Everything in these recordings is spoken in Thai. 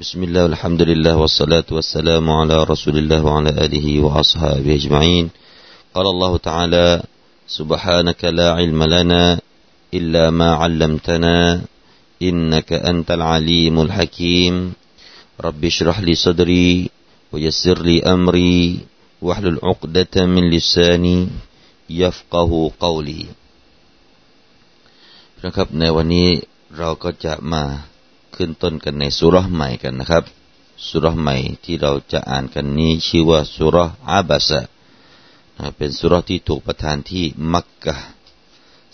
بسم الله والحمد لله والصلاة والسلام على رسول الله وعلى آله وأصحابه أجمعين قال الله تعالى سبحانك لا علم لنا إلا ما علمتنا إنك أنت العليم الحكيم رب اشرح لي صدري ويسر لي أمري واحلل عقدة من لساني يفقه قولي นะครับในวันนี้เราก็จะมา ขึ้นต้นกันในสุรษใหม่กันนะครับสุรษใหม่ที่เราจะอ่านกันนี้ชื่อว่าสุรษอาบาสะเป็นสุรษที่ถูกประทานที่มักกะ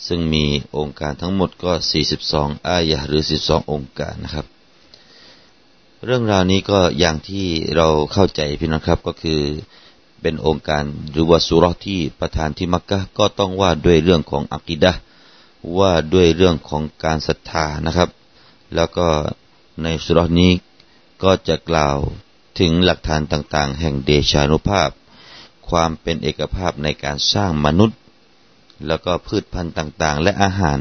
ซึ่งมีองค์การทั้งหมดก็ 42 อายะหรือ 12 องค์การนะครับ เรื่องราวนี้ก็อย่างที่เราเข้าใจพี่น้องครับก็คือเป็นองค์การหรือว่าสุรที่ประทานที่มักกะก็ต้องว่าด้วยเรื่องของอักิดะว่าด้วยเรื่องของการศรัทธานะครับ แล้วก็ในสุรนี้ก็จะกล่าวถึงหลักฐานต่างๆ แห่งเดชานุภาพ ความเป็นเอกภาพในการสร้างมนุษย์ แล้วก็พืชพันธุ์ต่างๆ และอาหาร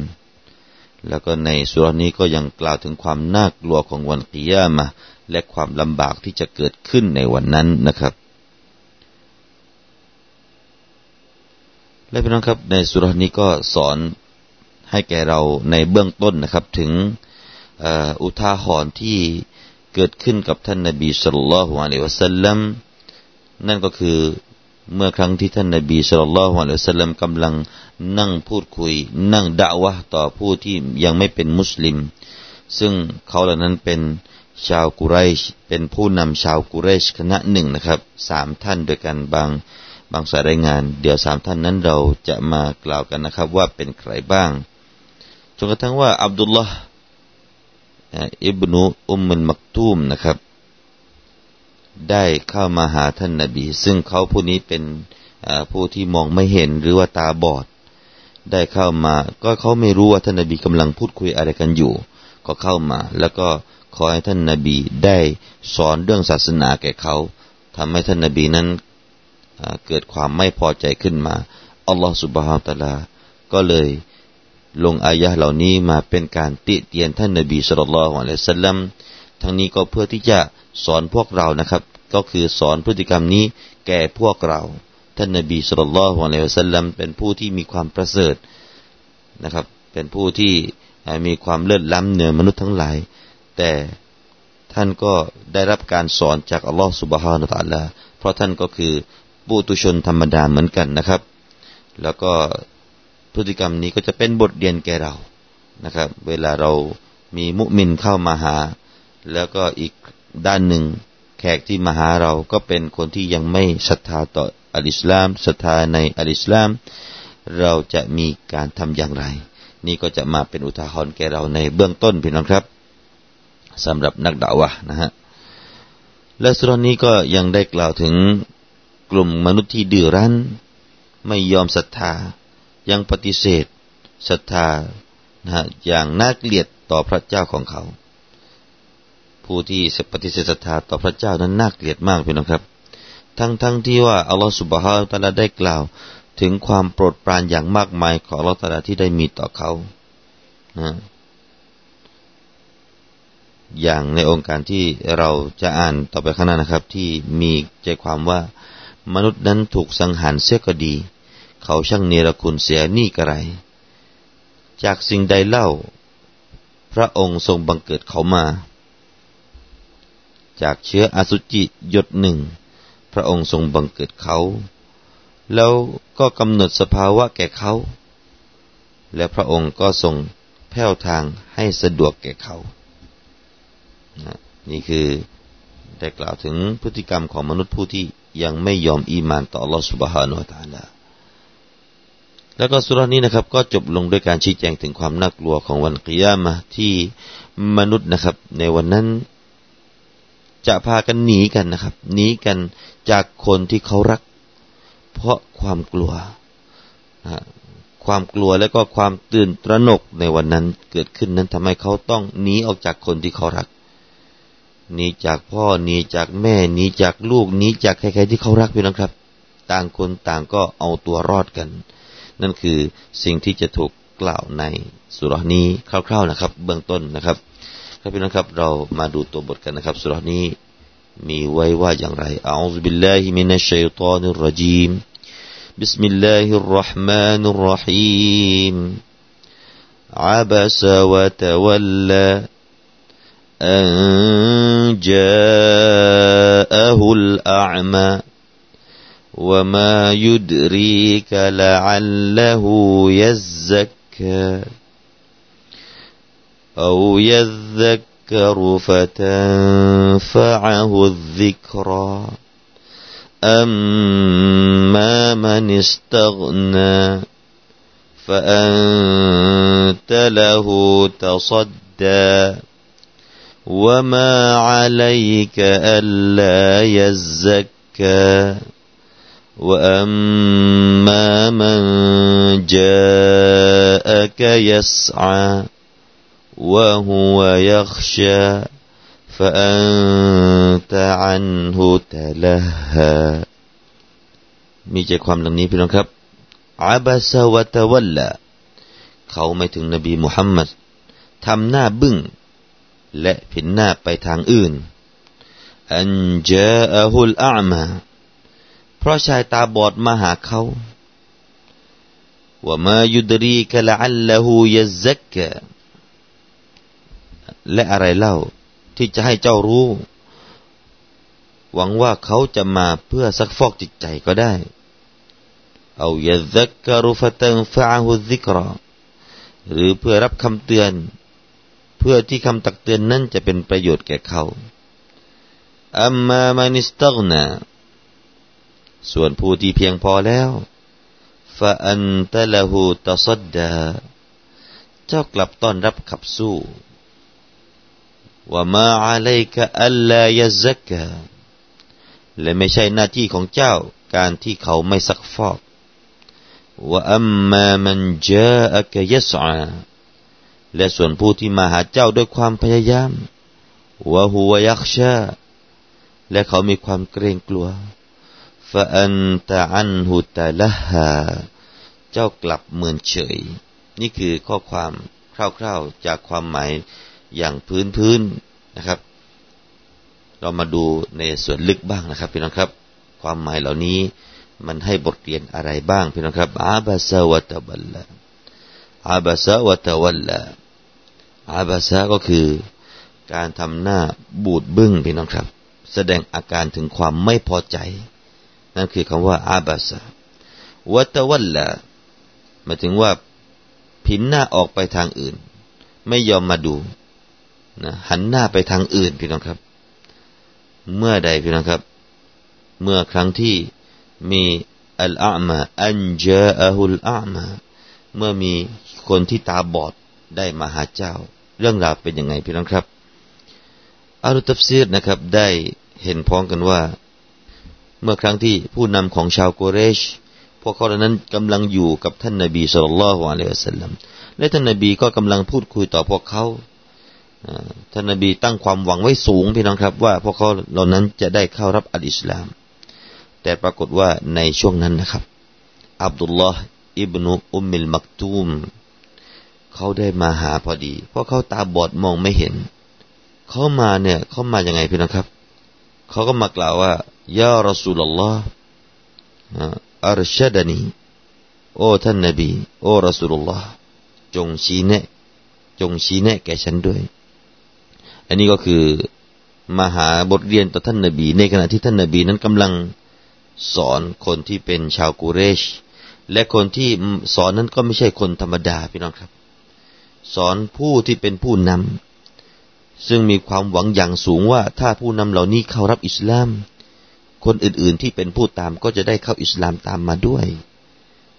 แล้วก็ในสุรนี้ก็ยังกล่าวถึงความน่ากลัวของวันกิยามะและความลำบากที่จะเกิดขึ้นในวันนั้นนะครับ และพี่น้องครับในสุรนี้ก็สอนให้แก่เราในเบื้องต้นนะครับถึง อุทาหรณ์ที่เกิดขึ้นกับท่านนบีสุลต่านละฮ์อะลัยวะสัลลัมนั่นก็คือเมื่อครั้งที่ท่านนบีสุลต่านละฮ์อะลัยวะสัลลัมกำลังนั่งพูดคุย นั่งด่าวะต่อผู้ที่ยังไม่เป็นมุสลิม ซึ่งเขาเหล่านั้นเป็นชาวกุไรชเป็นผู้นำชาวกุไรชคณะหนึ่งนะครับสามท่านด้วยกันบางบางสายรายงาน เดี๋ยวสามท่านนั้นเราจะมากล่าวกันนะครับว่าเป็นใครบ้างจนกระทั่งว่าอับดุลลาห์ อิบนุอุมมันมักตูมนะครับ ได้เข้ามาหาท่านนาบี ซึ่งเขาผู้นี้เป็นผู้ที่มองไม่เห็นหรือว่าตาบอด ได้เข้ามา ก็เขาไม่รู้ว่าท่านนาบีกำลังพูดคุยอะไรกันอยู่ ก็เข้ามา แล้วก็ขอให้ท่านนาบีได้สอนเรื่องศาสนาแก่เขาทำให้ท่านนาบีนั้นเกิดความไม่พอใจขึ้นมาอัลลอฮฺสุบฮานตะลา ก็เลย ลงอายะเหล่านี้มาเป็นการติเตียนท่านนบีสุลต่านละฮ์อะลัยสัลลัมทั้งนี้ก็เพื่อที่จะสอนพวกเรานะครับ ก็คือสอนพฤติกรรมนี้แก่พวกเรา ท่านนบีสุลต่านละฮ์อะลัยสัลลัมเป็นผู้ที่มีความประเสริฐนะครับ เป็นผู้ที่มีความเลิศล้ำเหนือมนุษย์ทั้งหลาย แต่ท่านก็ได้รับการสอนจากอัลลอฮฺสุบฮานาตะลาเพราะท่านก็คือปุตุชนธรรมดาเหมือนกันนะครับ แล้วก็ พฤติกรรมนี้ก็จะเป็นบทเรียนแก่เรานะครับ เวลาเรามีมุมินเข้ามาหา แล้วก็อีกด้านหนึ่งแขกที่มาหาเราก็เป็นคนที่ยังไม่ศรัทธาต่ออัลอิสลามศรัทธาในอัลอิสลาม เราจะมีการทำอย่างไร นี่ก็จะมาเป็นอุทาหรณ์แก่เราในเบื้องต้นพี่น้องครับสำหรับนักด่าวะนะฮะและสุรนี้ก็ยังได้กล่าวถึงกลุ่มมนุษย์ที่ดื้อรั้น ไม่ยอมศรัทธา ยังปฏิเสธศรัทธานะฮะอย่างน่าเกลียดต่อพระเจ้าของเขา ผู้ที่ปฏิเสธศรัทธาต่อพระเจ้านั้นน่าเกลียดมากพี่น้องครับ ทั้งทั้งที่ว่าอัลลอฮฺสุบฮาตะลาได้กล่าว ถึงความโปรดปรานอย่างมากมายของอัลลอฮฺตะลาที่ได้มีต่อเขานะอย่างในองค์การที่เราจะอ่านต่อไปข้างหน้านะครับ ที่มีใจความว่ามนุษย์นั้นถูกสังหารเสียก็ดี เขาช่างเนรคุณเสียนี่กระไร จากสิ่งใดเล่า พระองค์ทรงบังเกิดเขามา จากเชื้ออสุจิหยดหนึ่ง พระองค์ทรงบังเกิดเขา แล้วก็กำหนดสภาวะแก่เขา และพระองค์ก็ทรงแผ่วทางให้สะดวกแก่เขา นี่คือได้กล่าวถึงพฤติกรรมของมนุษย์ผู้ที่ยังไม่ยอมอีมานต่อ Allah Subhanahu wa Taala แล้วก็สุรานี้นะครับ ก็จบลงด้วยการชี้แจงถึงความน่ากลัวของวันกิยามะที่มนุษย์นะครับ ในวันนั้น จะพากันหนีกันนะครับหนีกันจากคนที่เขารัก เพราะความกลัวความกลัวและก็ความตื่นตระหนกในวันนั้นเกิดขึ้นนั้นทำให้เขาต้องหนีออกจากคนที่เขารักหนีจากพ่อหนีจากแม่หนีจากลูกหนีจากใครๆที่เขารักพี่น้องครับ ต่างคนต่างก็เอาตัวรอดกัน นั่นคือสิ่งที่จะถูกกล่าวในสุรานี้คร่าวๆนะครับ เบื้องต้นนะครับ ครับพี่น้องครับเรามาดูตัวบทกันนะครับสุรานี้มีไว้ว่าอย่างไรอัลลอฮฺบิลลาฮิมินัชชัยฏอนิรรจีม بسم الله الرحمن الرحيم عبس وتولى أن جاءه الأعمى وما يدريك لعله يزكى أو يذكر فتنفعه الذكرى أما من استغنى فأنت له تصدى وما عليك ألا يزكى وأما من جاءك يسعى وهو يخشى فأنت عنه تلهى มีใจความดังนี้พี่น้องครับอาบาสวะตะวัลละเขาไม่ถึงนบีมุฮัมมัดทำหน้าบึ้งและผินหน้าไปทางอื่นอันเจอฮุลอามาเพ ราะชายตาบอดมาหาเขาว่ามายุดรีกะละอัลลหูยซักกะและอะไรเล่า ที่จะให้เจ้ารู้ หวังว่าเขาจะมาเพื่อซักฟอกจิตใจก็ได้เอายซักกรุฟตังฟะฮุซิกรอหรือเพื่อรับคำเตือน เพื่อที่คำตักเตือนนั้นจะเป็นประโยชน์แก่เขาอัมมามานิสตักนา ส่วนผู้ที่เพียงพอแล้วฟะอันตะละหูตะซดดา เจ้ากลับต้อนรับขับสู้ว่ามาอะลัยกะอัลลายะซักกะและไม่ใช่หน้าที่ของเจ้าการที่เขาไม่ซักฟอกว่าอัมมามันจาอะกะยสอาและส่วนผู้ที่มาหาเจ้าด้วยความพยายามว่าหัวยักชาและเขามีความเกรงกลัวะอันตะอันหุตะละฮาเจ้ากลับเหมือนเฉย นี่คือข้อความคร่าวๆจากความหมายอย่างพื้นๆนะครับ เรามาดูในส่วนลึกบ้างนะครับพี่น้องครับ ความหมายเหล่านี้มันให้บทเรียนอะไรบ้างพี่น้องครับอาบาซาวะตะบัลละอาบาซาวะตะวัลละอาบาซาก็คือการทำหน้าบูดบึ้งพี่น้องครับ แสดงอาการถึงความไม่พอใจ นั่นคือคำว่าอาบาซาวะตวัลละหมายถึงว่าผินหน้าออกไปทางอื่น ไม่ยอมมาดูนะหันหน้าไปทางอื่นพี่น้องครับ เมื่อใดพี่น้องครับ เมื่อครั้งที่มีอัลอามาอันเจอาฮุลอามาเมื่อมีคนที่ตาบอดได้มาหาเจ้า เรื่องราวเป็นยังไงพี่น้องครับอารุตัฟซีรนะครับได้เห็นพ้องกันว่า มื่อครั้งที่ผู้นำของชาวโกเรช พวกเขาเหล่านั้นกำลังอยู่กับท่านนบีสุลต่านละฮ์อะลัยฮิสลลัมและท่านนบีก็กำลังพูดคุยต่อพวกเขาท่านนบีตั้งความหวังไว้สูงพี่น้องครับ ว่าพวกเขาเหล่านั้นจะได้เข้ารับอัลอิสลาม แต่ปรากฏว่าในช่วงนั้นนะครับ อับดุลลอฮ์อิบนุอุมมิลมักตูมเขาได้มาหาพอดี เพราะเขาตาบอดมองไม่เห็น เขามาเนี่ยเขามาอย่างไงพี่น้องครับ เขาก็มากล่าวว่า ยารอสูลลอฮ์อัลชดานีโอ้ท่านนบี โอ้รอสูลลอฮ์จงชี้แนะ จงชี้แนะแก่ฉันด้วย อันนี้ก็คือมาหาบทเรียนต่อท่านนบี ในขณะที่ท่านนบีนั้นกำลังสอนคนที่เป็นชาวกุเรช และคนที่สอนนั้นก็ไม่ใช่คนธรรมดาพี่น้องครับ สอนผู้ที่เป็นผู้นำซึ่งมีความหวังอย่างสูงว่าถ้าผู้นำเหล่านี้เข้ารับอิสลาม คนอื่นๆที่เป็นผู้ตามก็จะได้เข้าอิสลามตามมาด้วย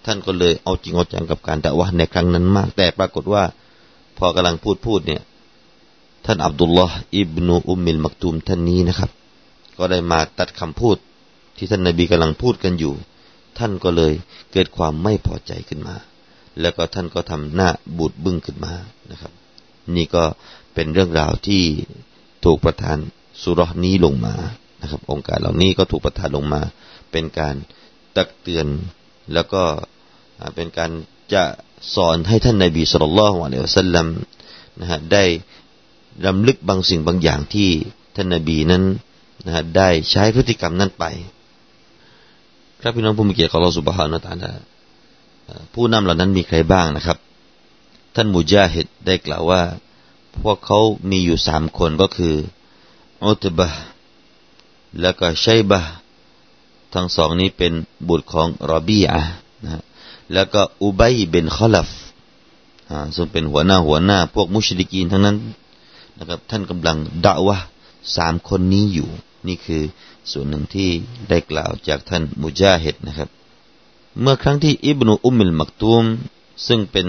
ท่านก็เลยเอาจริงเอาจังกับการด่าวะในครั้งนั้นมาก แต่ปรากฏว่า พอกำลังพูดพูดเนี่ย ท่านอับดุลลอฮ์อิบนูอุมมิลมักตูมท่านนี้นะครับ ก็ได้มาตัดคำพูด ที่ท่านนบีกำลังพูดกันอยู่ ท่านก็เลยเกิดความไม่พอใจขึ้นมา แล้วก็ท่านก็ทำหน้าบูดบึ้งขึ้นมานะครับ นี่ก็เป็นเรื่องราวที่ถูกประทานสุรนี้ลงมา นะครับ องค์การเหล่านี้ก็ถูกประทานลงมา เป็นการตักเตือนแล้วก็เป็นการจะสอนให้ท่านนบีสุลต่านละฮ์วะเลวสัลลัมนะฮะได้รำลึกบางสิ่งบางอย่างที่ท่านนบีนั้นนะได้ใช้พฤติกรรมนั้นไป ครับพี่น้องผู้มีเกียรติของเราสุบฮานะตาลาผู้นำเหล่านั้นมีใครบ้างนะครับ ท่านมุจาฮิดได้กล่าวว่า พวกเขามีอยู่สามคนก็คืออุตบะ แล้วก็ชัยบะทั้งสองนี้เป็นบุตรของรอบีอะนะแล้วก็อุบัยเบนขลัฟซึ่งเป็นหัวหน้าหัวหน้า พวกมุชลิกีนทั้งนั้นนะครับท่านกำลังด่าวะสามคนนี้อยู่ นี่คือส่วนหนึ่งที่ได้กล่าวจากท่านมุจาฮิดนะครับ เมื่อครั้งที่อิบนุอุมิลมักตูม ซึ่งเป็น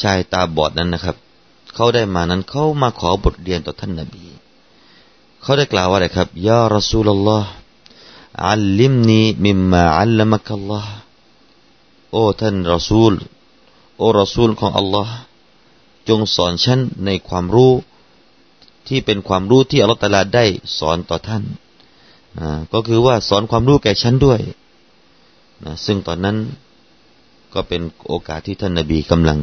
ชายตาบอดนั้นนะครับ เขาได้มานั้นเขามาขอบทเรียนต่อท่านนบี เขาได้กล่าวว่าอะไรครับยารอซูลลอฮ์อัลลิมนีมิมมาอัลลัมกัลลอฮ์โอ้ท่านรอซูล โอ้รอซูลของอัลลอฮ์จงสอนฉันในความรู้ที่เป็นความรู้ที่อัลลอฮฺตาลาได้สอนต่อท่าน ก็คือว่าสอนความรู้แก่ฉันด้วยนะซึ่งตอนนั้นก็เป็นโอกาสที่ท่านนาบีกำลัง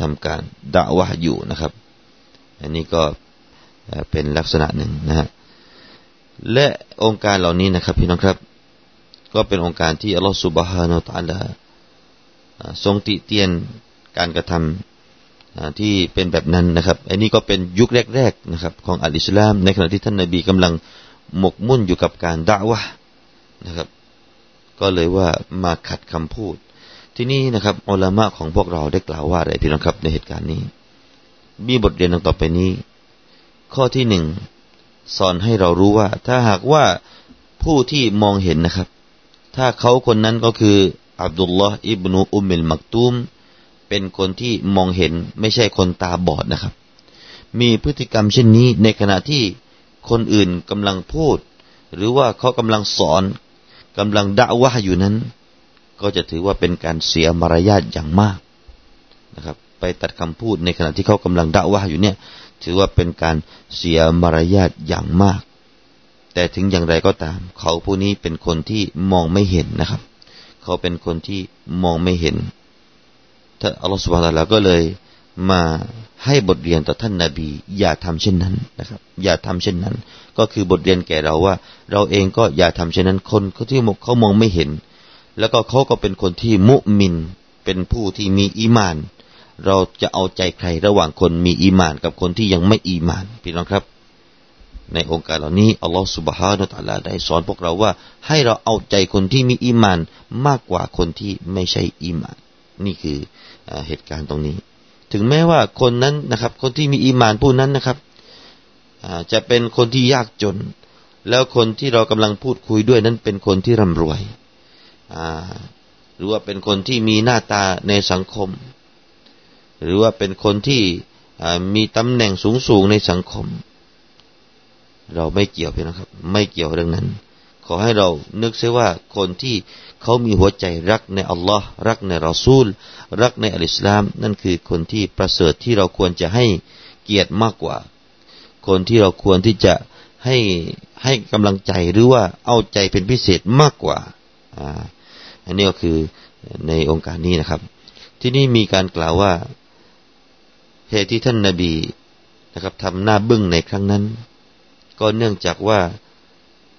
ทำการด่าวะอยู่นะครับ อันนี้ก็ เป็นลักษณะหนึ่งนะฮะและองค์การเหล่านี้นะครับพี่น้องครับ ก็เป็นองค์การที่อัลลอฮฺสุบฮานาอัลลทรงติเตียนการกระทำที่เป็นแบบนั้นนะครับอันนี้ก็เป็นยุคแรกๆนะครับของอัลอิสลาม ในขณะที่ท่านนาบีกำลังหมกมุ่นอยู่กับการด่าวะนะครับ ก็เลยว่ามาขัดคำพูด ที่นี่นะครับอัลามะของพวกเราได้กล่าวว่าอะไรพี่น้องครับในเหตุการณ์นี้ มีบทเรียนดังต่อไปนี้ ข้อที่หนึ่งสอนให้เรารู้ว่า ถ้าหากว่าผู้ที่มองเห็นนะครับ ถ้าเขาคนนั้นก็คืออับดุลลอฮ์อิบนุอุมิลมักตูมเป็นคนที่มองเห็นไม่ใช่คนตาบอดนะครับ มีพฤติกรรมเช่นนี้ในขณะที่คนอื่นกำลังพูด หรือว่าเขากำลังสอนกำลังด่าว่าอยู่นั้น ก็จะถือว่าเป็นการเสียมารยาทอย่างมากนะครับ ไปตัดคำพูดในขณะที่เขากำลังด่าว่าอยู่เนี่ย ถือว่าเป็นการเสียมารยาทอย่างมาก แต่ถึงอย่างไรก็ตาม เขาผู้นี้เป็นคนที่มองไม่เห็นนะครับ เขาเป็นคนที่มองไม่เห็นถ้าอัลลอฮฺสุบฮานาลาก็เลยมาให้บทเรียนต่อท่านนาบี อย่าทำเช่นนั้นนะครับ อย่าทำเช่นนั้น ก็คือบทเรียนแก่เราว่า เราเองก็อย่าทำเช่นนั้น คนเขาที่เขามองไม่เห็น แล้วก็เขาก็เป็นคนที่มุมิน เป็นผู้ที่มีอีมาน เราจะเอาใจใครระหว่างคนมีอีมานกับคนที่ยังไม่อีมานพี่น้องครับ ในองค์การเหล่านี้อัลลอฮฺสุบฮานาตะลาได้สอนพวกเราว่า ให้เราเอาใจคนที่มีอีมานมากกว่าคนที่ไม่ใช่อีมาน นี่คือเหตุการณ์ตรงนี้ ถึงแม้ว่าคนนั้นนะครับ คนที่มีอีมานผู้นั้นนะครับจะเป็นคนที่ยากจน แล้วคนที่เรากำลังพูดคุยด้วยนั้นเป็นคนที่ร่ำรวยหรือว่าเป็นคนที่มีหน้าตาในสังคม หรือว่าเป็นคนที่มีตำแหน่งสูงสูงในสังคม เราไม่เกี่ยวพี่นะครับ ไม่เกี่ยวเรื่องนั้น ขอให้เรานึกเสียว่าคนที่เขามีหัวใจรักในอัลลอฮ์รักในรอซูล รักในอัลอิสลาม นั่นคือคนที่ประเสริฐที่เราควรจะให้เกียรติมากกว่า คนที่เราควรที่จะให้ให้กำลังใจหรือว่าเอาใจเป็นพิเศษมากกว่าอ่าอันนี้ก็คือในองค์การนี้นะครับ ที่นี่มีการกล่าวว่า เหตุที่ท่านนาบีนะครับทำหน้าบึ้งในครั้งนั้น ก็เนื่องจากว่า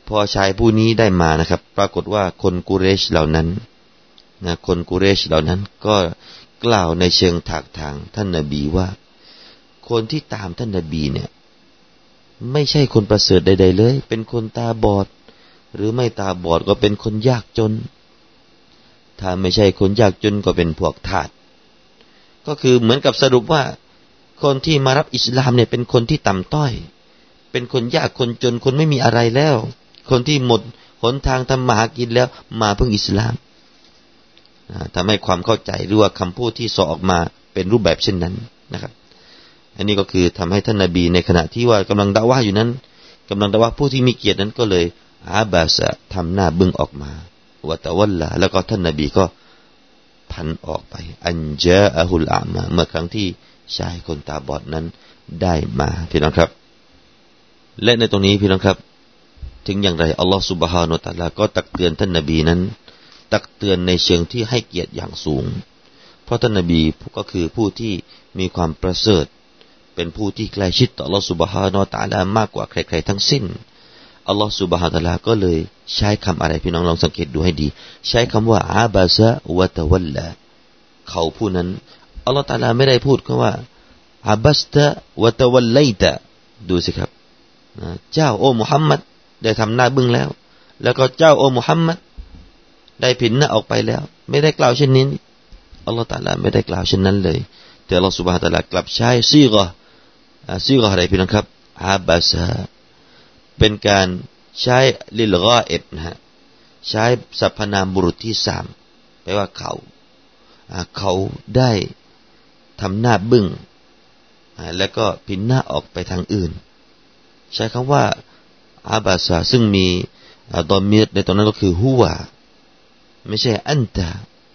พอชายผู้นี้ได้มานะครับ ปรากฏว่าคนกุเรชเหล่านั้นนะคนกุเรชเหล่านั้นก็กล่าวในเชิงถากทางท่านนาบีว่า คนที่ตามท่านนาบีเนี่ย ไม่ใช่คนประเสริฐใด ๆ เลย เป็นคนตาบอด หรือไม่ตาบอดก็เป็นคนยากจน ถ้าไม่ใช่คนยากจนก็เป็นพวกทาสก็คือเหมือนกับสรุปว่า คนที่มารับอิสลามเนี่ยเป็นคนที่ต่ำต้อย เป็นคนยากคนจนคนไม่มีอะไรแล้ว คนที่หมดหนทางทำมาหากินแล้ว มาเพิ่งอิสลามทำให้ความเข้าใจหรือว่าคำพูดที่สอออกมาเป็นรูปแบบเช่นนั้นนะครับ อันนี้ก็คือทำให้ท่านนาบีในขณะที่ว่ากำลังด่าว่าอยู่นั้นกำลังด่าว่าผู้ที่มีเกียรตินั้นก็เลยอาบาสะทำหน้าบึ้งออกมาวัตวัลละแล้วก็ท่านนาบีก็พันออกไป อันเจออะฮุลอามาเมื่อครั้งที่ ชายคนตาบอดนั้นได้มาพี่น้องครับ และในตรงนี้พี่น้องครับ ถึงอย่างไรอัลลอฮฺสุบฮานุตะลาก็ตักเตือนท่านนบีนั้น ตักเตือนในเชิงที่ให้เกียรติอย่างสูง เพราะท่านนบีก็คือผู้ที่มีความประเสริฐ เป็นผู้ที่ใกล้ชิดต่ออัลลอฮฺสุบฮานอตาลามากกว่าใคร ๆ ทั้งสิ้นอัลลอฮฺสุบฮานตาลาก็เลยใช้คำอะไรพี่น้องลองสังเกตดูให้ดี ใช้คำว่าอาบาซะวะตะวัลละเขาผู้นั้น อัลลอฮฺตาลาไม่ได้พูดคำว่าอาบัสตะวะตะวัลไลตะดูสิครับเจ้าโอ้มุฮัมมัดได้ทำหน้าบึ้งแล้ว แล้วก็เจ้าโอ้มุฮัมมัดได้ผินหน้าออกไปแล้ว ไม่ได้กล่าวเช่นนี้อัลลอฮฺตาลาไม่ได้กล่าวเช่นนั้นเลย แต่อัลลอฮฺสุบฮานตะลากลับใช้ซีกะซีกะอะไรพี่น้องครับอาบัสะเป็นการใช้ลิลกอเอ็ดนะฮะใช้สรรพนามบุรุษที่สามแปลว่าเขา เขาได้ ทำหน้าบึง้งแล้วก็พินหน้าออกไปทางอื่น ใช้คำว่าอาบาซาซึ่งมีดอมีดในตรงนั้นก็คือหัวไม่ใช่อันตา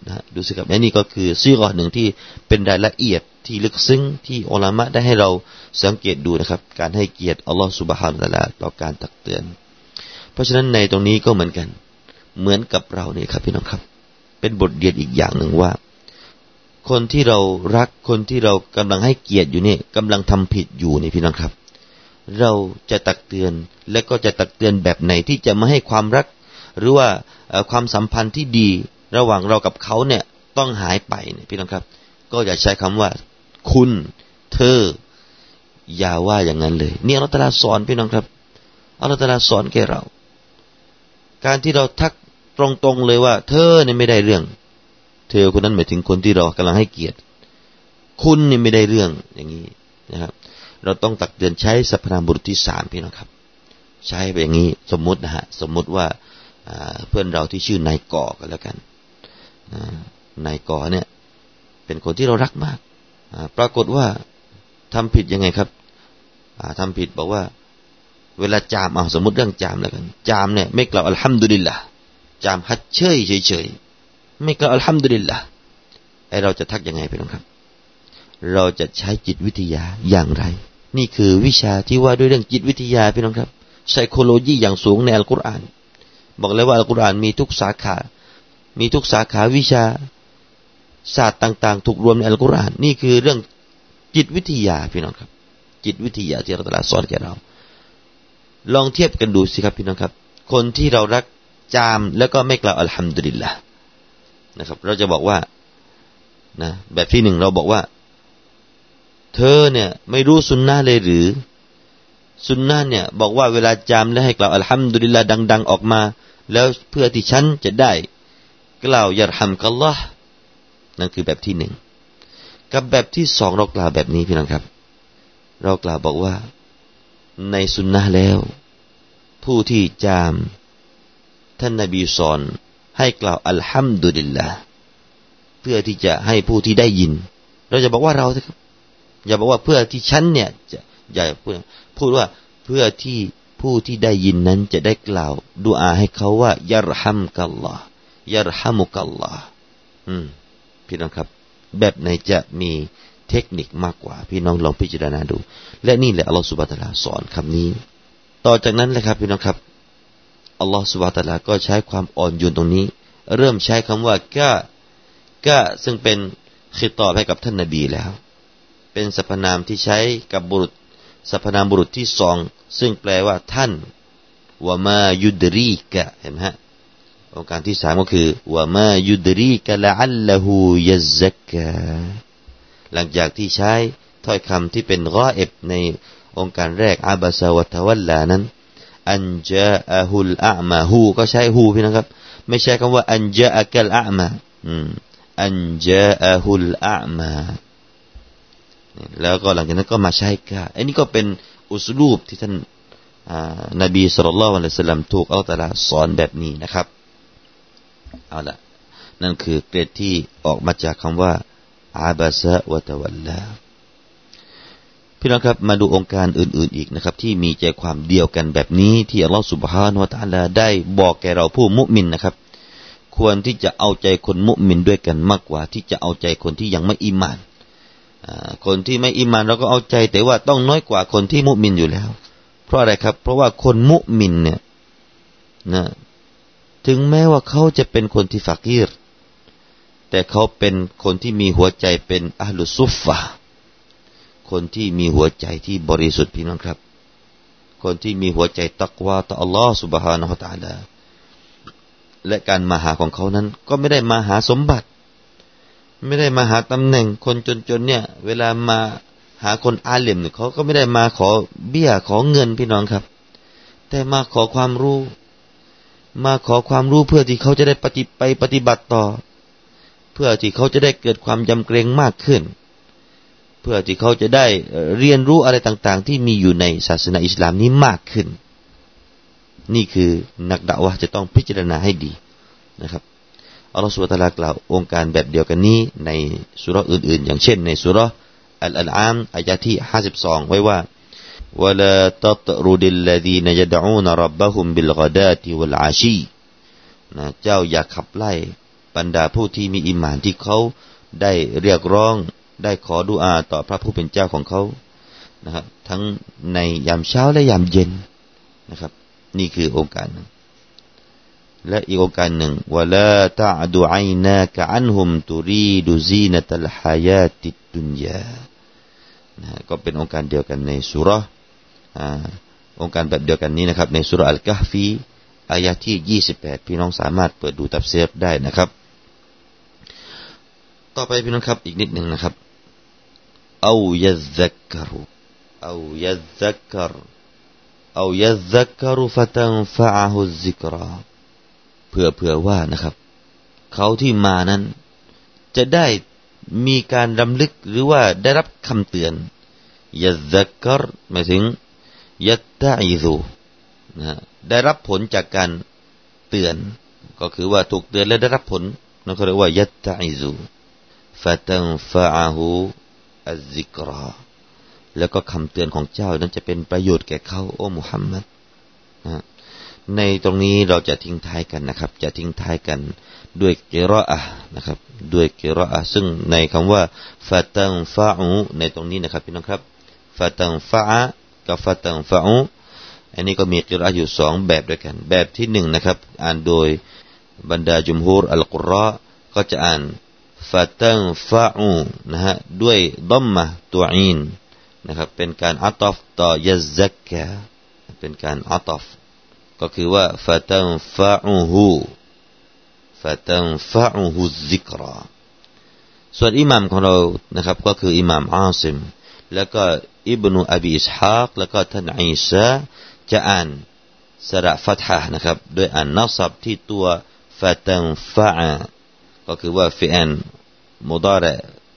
นะดูสิครับนี่ก็คือซีกอหนึ่งที่เป็นรายละเอียดที่ลึกซึ้งที่อัลลอฮ์ได้ให้เราสังเกตดูนะครับ การให้เกียรติอัลลอฮ์สุบฮานะตะลาต่อการตักเตือน เพราะฉะนั้นในตรงนี้ก็เหมือนกัน เหมือนกับเราเนี่ยครับพี่น้องครับ เป็นบทเรียนอีกอย่างหนึ่งว่า คนที่เรารักคนที่เรากำลังให้เกียรติอยู่เนี่ยกำลังทำผิดอยู่นี่พี่น้องครับ เราจะตักเตือนและก็จะตักเตือนแบบไหนที่จะไม่ให้ความรัก หรือว่าความสัมพันธ์ที่ดีระหว่างเรากับเขาเนี่ยต้องหายไปเนี่ยพี่น้องครับ ก็อย่าใช้คำว่า คุณ เธอ อย่าว่าอย่างนั้นเลยนี่อัลลอฮฺตาสอนพี่น้องครับอัลลอฮฺตาสอนแก่เรา การที่เราทักตรงๆเลยว่า เธอเนี่ยไม่ได้เรื่อง เธอคนนั้นหมายถึงคนที่เรากำลังให้เกียรติ คุณนี่ไม่ได้เรื่องอย่างนี้นะครับ เราต้องตักเตือนใช้สรรพนามบุรุษที่สามพี่น้องครับ ใช้ไปอย่างนี้สมมุตินะฮะสมมุติว่าเพื่อนเราที่ชื่อนายก่อกันแล้วกันนายก่อเนี่ย เป็นคนที่เรารักมากปรากฏว่าทำผิดยังไงครับทำผิดบอกว่า เวลาจามเอาสมมติเรื่องจามแล้วกัน จามเนี่ยไม่กล่าวอัลฮัมดุลิลละจามฮัดเชยเฉย ไม่กล่าวอัลฮัมดุลิลละไอเราจะทักยังไงไปน้องครับ เราจะใช้จิตวิทยาอย่างไร นี่คือวิชาที่ว่าด้วยเรื่องจิตวิทยาพี่น้องครับไซโคโลจีอย่างสูงในอัลกุรอานบอกเลยว่าอัลกุรอานมีทุกสาขา มีทุกสาขาวิชาศาสตร์ต่าง ๆ ถูกรวมในอัลกุรอานนี่คือเรื่องจิตวิทยาพี่น้องครับ จิตวิทยาที่เราตลาดสอนแก่เรา ลองเทียบกันดูสิครับพี่น้องครับ คนที่เรารักจามแล้วก็ไม่กล่าวอัลฮัมดุลิลละ นะครับ เราจะบอกว่านะแบบที่หนึ่งเราบอกว่า เธอเนี่ยไม่รู้สุนนะเลยหรือ สุนนะเนี่ย บอกว่าเวลาจามแล้วให้กล่าวอัลฮัมดุลิลละดัง ๆ ออกมา แล้วเพื่อที่ฉันจะได้ กล่าวยารฮัมกัลลอฮ์นั่นคือแบบที่หนึ่งกับแบบที่สองเรากล่าวแบบนี้พี่น้องครับ เรากล่าวบอกว่า ในสุนนะแล้ว ผู้ที่จาม ท่านนาบีสอน ให้กล่าวอัลฮัมดุลิลละเพื่อที่จะให้ผู้ที่ได้ยิน เราจะบอกว่าเราครับอย่าบอกว่าเพื่อที่ฉันเนี่ยจะอย่าพูดพูดว่าเพื่อที่ผู้ที่ได้ยินนั้นจะได้กล่าวดูอาให้เขาว่ายารฮัมกัลลอฮ์ยารฮัมุกัลลอฮ์อืมพี่น้องครับ แบบไหนจะมีเทคนิคมากกว่า พี่น้องลองพิจารณาดู และนี่แหละอัลลอฮฺสุบะตะลาสอนคำนี้ ต่อจากนั้นเลยครับ พี่น้องครับ อัลลอฮฺสุบะตะลาก็ใช้ความอ่อนโยนตรงนี้ เริ่มใช้คำว่ากะกะซึ่งเป็นคิดตอบให้กับท่านนบีแล้ว เป็นสรรพนามที่ใช้กับบุรุษสรรพนามบุรุษที่สอง ซึ่งแปลว่าท่านวามายุดรีกะเห็นไหมฮะองค์การที่สามก็คือวามายุดรีกะละอัลละหูยซักกะหลังจากที่ใช้ถ้อยคำที่เป็นรอเอบในองค์การแรกอาบาสวัตวัลลานั้น อันจาอะฮุลอามาฮูก็ใช้ฮูพี่นะครับ ไม่ใช่คำว่า อันจาอะกัลอามาอันจาอะฮุลอามาแล้วก็หลังจากนั้นก็มาใช้กะอันนี้ก็เป็นอุสลูบที่ท่านนบีสุลต่านละอัลสลัมถูกอัลตลาสอนแบบนี้นะครับเอาละนั่นคือเกรดที่ออกมาจากคำว่าอาบาซะวะตะวัลลา พี่น้องครับมาดูองค์การอื่น ๆอีกนะครับ ที่มีใจความเดียวกันแบบนี้ที่อัลลอฮฺสุบฮานวะตาลาได้บอกแก่เราผู้มุมินนะครับ ควรที่จะเอาใจคนมุมินด้วยกันมากกว่า ที่จะเอาใจคนที่ยังไม่อิมานคนที่ไม่อิมานเราก็เอาใจ แต่ว่าต้องน้อยกว่าคนที่มุมินอยู่แล้ว เพราะอะไรครับ เพราะว่าคนมุมินเนี่ยนะถึงแม้ว่าเขาจะเป็นคนที่ฝักีร แต่เขาเป็นคนที่มีหัวใจเป็นอัลลุซุฟฟะ คนที่มีหัวใจที่บริสุทธิ์พี่น้องครับ คนที่มีหัวใจตักวาต่ออัลลอฮ์ سبحانه และ تعالى และการมาหาของเขานั้น ก็ไม่ได้มาหาสมบัติ ไม่ได้มาหาตำแหน่ง คนจนๆเนี่ย เวลามาหาคนอาเลมเนี่ยเขาก็ไม่ได้มาขอเบี้ยขอเงินพี่น้องครับ แต่มาขอความรู้ มาขอความรู้เพื่อที่เขาจะได้ปฏิไปปฏิบัติต่อ เพื่อที่เขาจะได้เกิดความยำเกรงมากขึ้น เ พื่อที่เขาจะได้เรียนรู้อะไรต่างๆ ที่มีอยู่ในศาสนาอิสลามนี้มากขึ้น นี่คือนักด่าวะจะต้องพิจารณาให้ดีนะครับอัลลอฮฺสุบตะลากล่าวองค์การแบบเดียวกันนี้ในสุรอื่นๆ อย่างเช่น ในสุรอัลอัลอามอายะที่ห้าสิบสองไว้ว่า ولا تطرد الذين يدعون ربهم بالغداة والعشي นะเจ้าอย่าขับไล่บรรดาผู้ที่มีอิมานที่เขาได้เรียกร้อง ได้ขอดุอาต่อพระผู้เป็นเจ้าของเขานะครับ ทั้งในยามเช้าและยามเย็นนะครับ นี่คือองค์การและอีกองค์การหนึ่งวะลาตะดูไอعيناك عنهم تريد زينة الحياة الدنيا นะก็เป็นโองการเดียวกันในซูเราะฮฺโองการแบบเดียวกันนี้นะครับ ในซูเราะฮฺอัลกะฮฟฺอายะที่ 28 พี่น้องสามารถเปิดดูตัฟซีรได้นะครับ ต่อไปพี่น้องครับอีกนิดหนึ่งนะครับ أو يذكر أو يذكر أو يذكر فتنفعه الذكرىเผื่อเผื่อว่านะครับ เขาที่มานั้น จะได้มีการรำลึกหรือว่าได้รับคำเตือนยัซักกรหมายถึงยัตตาอิซูนะได้รับผลจากการเตือน ก็คือว่าถูกเตือนและได้รับผลนั่นเขาเรียกว่ายัตตาอิซูฟาตันฟาอาหู อัลซิกราแล้วก็คำเตือนของเจ้านั้นจะเป็นประโยชน์แก่เขาโอ้มุฮัมมัดนะในตรงนี้เราจะทิ้งท้ายกันนะครับ จะทิ้งท้ายกันด้วยเกรออะนะครับ ด้วยเกรออะซึ่งในคำว่าฟาตังฟาอูในตรงนี้นะครับพี่น้องครับฟาตังฟากับฟาตังฟาอูอันนี้ก็มีกิรออยู่สองแบบด้วยกัน แบบที่หนึ่งนะครับ อ่านโดยบรรดาจุมฮูรอัลกุรอก็จะอ่าน ฟาตังฟาอูนะฮะด้วยดัมมะตัวอินนะครับเป็นการอัตฟต่อยะซักกะเป็นการอัตฟก็คือว่าฟาตังฟาอูฮูฟาตังฟาอูฮูซิกราส่วนอิหมามของเรานะครับก็คืออิหมามอาซิมแล้วก็อิบนุอบีอิสฮากแล้วก็ท่านอิสาจะอ่านสระฟัตฮะนะครับด้วยอ่านนัสับที่ตัวฟาตังฟาก็คือว่าฟิอัน มุดาระ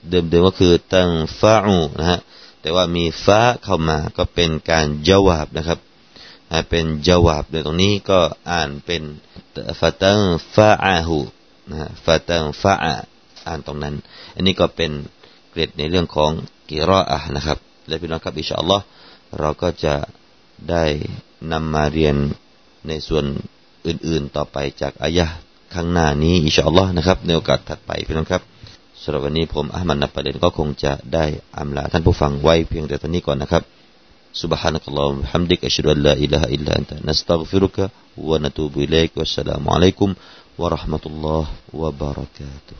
เดิมๆก็คือตังฟาอูนะฮะแต่ว่ามีฟ้าเข้ามาก็เป็นการจาวาบนะครับเป็นจาวาบในตรงนี้ก็อ่านเป็นฟาตังฟาอาหูนะฮะฟาตังฟาอาอ่านตรงนั้น อันนี้ก็เป็นเกรดในเรื่องของกิรออะนะครับ และพี่น้องครับอิชอัลลอฮ์เราก็จะได้นำมาเรียนในส่วนอื่นๆต่อไปจากอายะข้างหน้านี้อิชอัลลอฮ์นะครับ ในโอกาสถัดไปพี่น้องครับ สำหรับวันนี้ผมอามันนับประเด็นก็คงจะได้อำลาท่านผู้ฟังไว้เพียงแต่ตอนนี้ก่อนนะครับ سبحانك اللهم وبحمدك أشهد أن لا إله إلا أنت نستغفرك ونتوب إليك والسلام عليكم ورحمة الله وبركاته